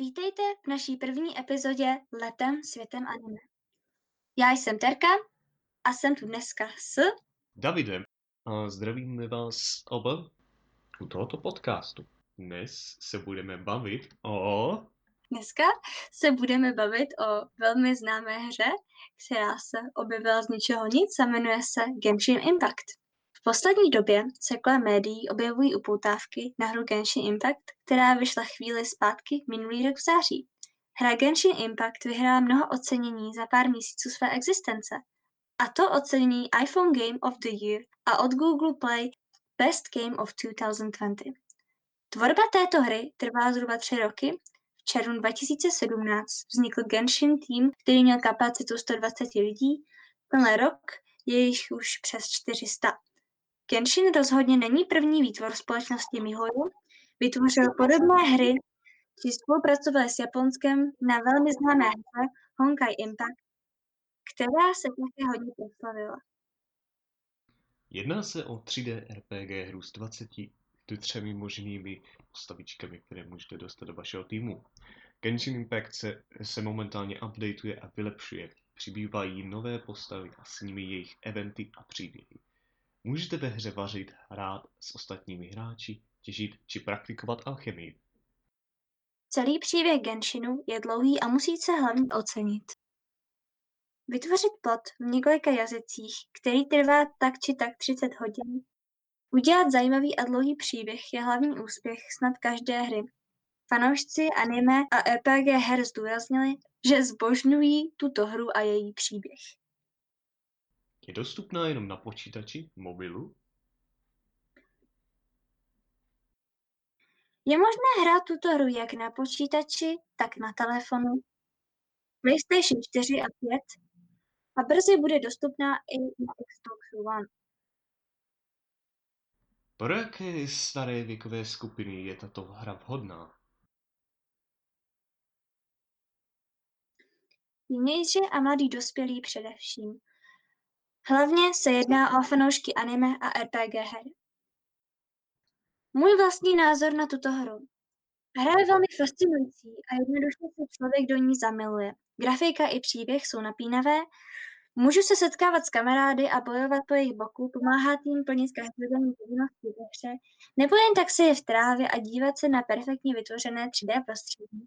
Vítejte v naší první epizodě Letem světem anime. Já jsem Terka a jsem tu dneska s... Davidem a zdravíme vás oba u tohoto podcastu. Dnes se budeme bavit o... Dneska se budeme bavit o velmi známé hře, která se objevila z ničeho nic a jmenuje se Genshin Impact. V poslední době se kolem médií objevují upoutávky na hru Genshin Impact, která vyšla chvíli zpátky minulý rok v září. Hra Genshin Impact vyhrála mnoho ocenění za pár měsíců své existence. A to ocenění iPhone Game of the Year a od Google Play Best Game of 2020. Tvorba této hry trvá zhruba tři roky. V červnu 2017 vznikl Genshin Team, který měl kapacitu 120 lidí. Tenhle rok je jich už přes 400. Genshin rozhodně není první výtvor společnosti MiHoYo, vytvořil podobné hry či spolupracovali s Japonskem na velmi známé hře Honkai Impact, která se také hodně proslavila. Jedná se o 3D RPG hru s 23 možnými postavičkami, které můžete dostat do vašeho týmu. Genshin Impact se, se momentálně updateuje a vylepšuje. Přibývají nové postavy a s nimi jejich eventy a příběhy. Můžete ve hře vařit, hrát s ostatními hráči, těžit či praktikovat alchemii. Celý příběh Genshinu je dlouhý a musí se hlavně ocenit. Vytvořit plot v několika jazycích, který trvá tak či tak 30 hodin. Udělat zajímavý a dlouhý příběh je hlavní úspěch snad každé hry. Fanoušci anime a RPG her zdůraznili, že zbožňují tuto hru a její příběh. Je dostupná jenom na počítači, mobilu? Je možné hrát tuto hru jak na počítači, tak na telefonu, PlayStation 4 a 5 a brzy bude dostupná i na Xbox One. Pro jaké staré věkové skupiny je tato hra vhodná? Teenageři a mladí dospělí především. Hlavně se jedná o fanoušky anime a RPG her. Můj vlastní názor na tuto hru. Hra je velmi fascinující a jednoduše se člověk do ní zamiluje. Grafika i příběh jsou napínavé, můžu se setkávat s kamarády a bojovat po jejich boku, pomáhat jim plnit každodenní povinnosti ve hře, nebo jen tak se je v trávě a dívat se na perfektně vytvořené 3D prostředí.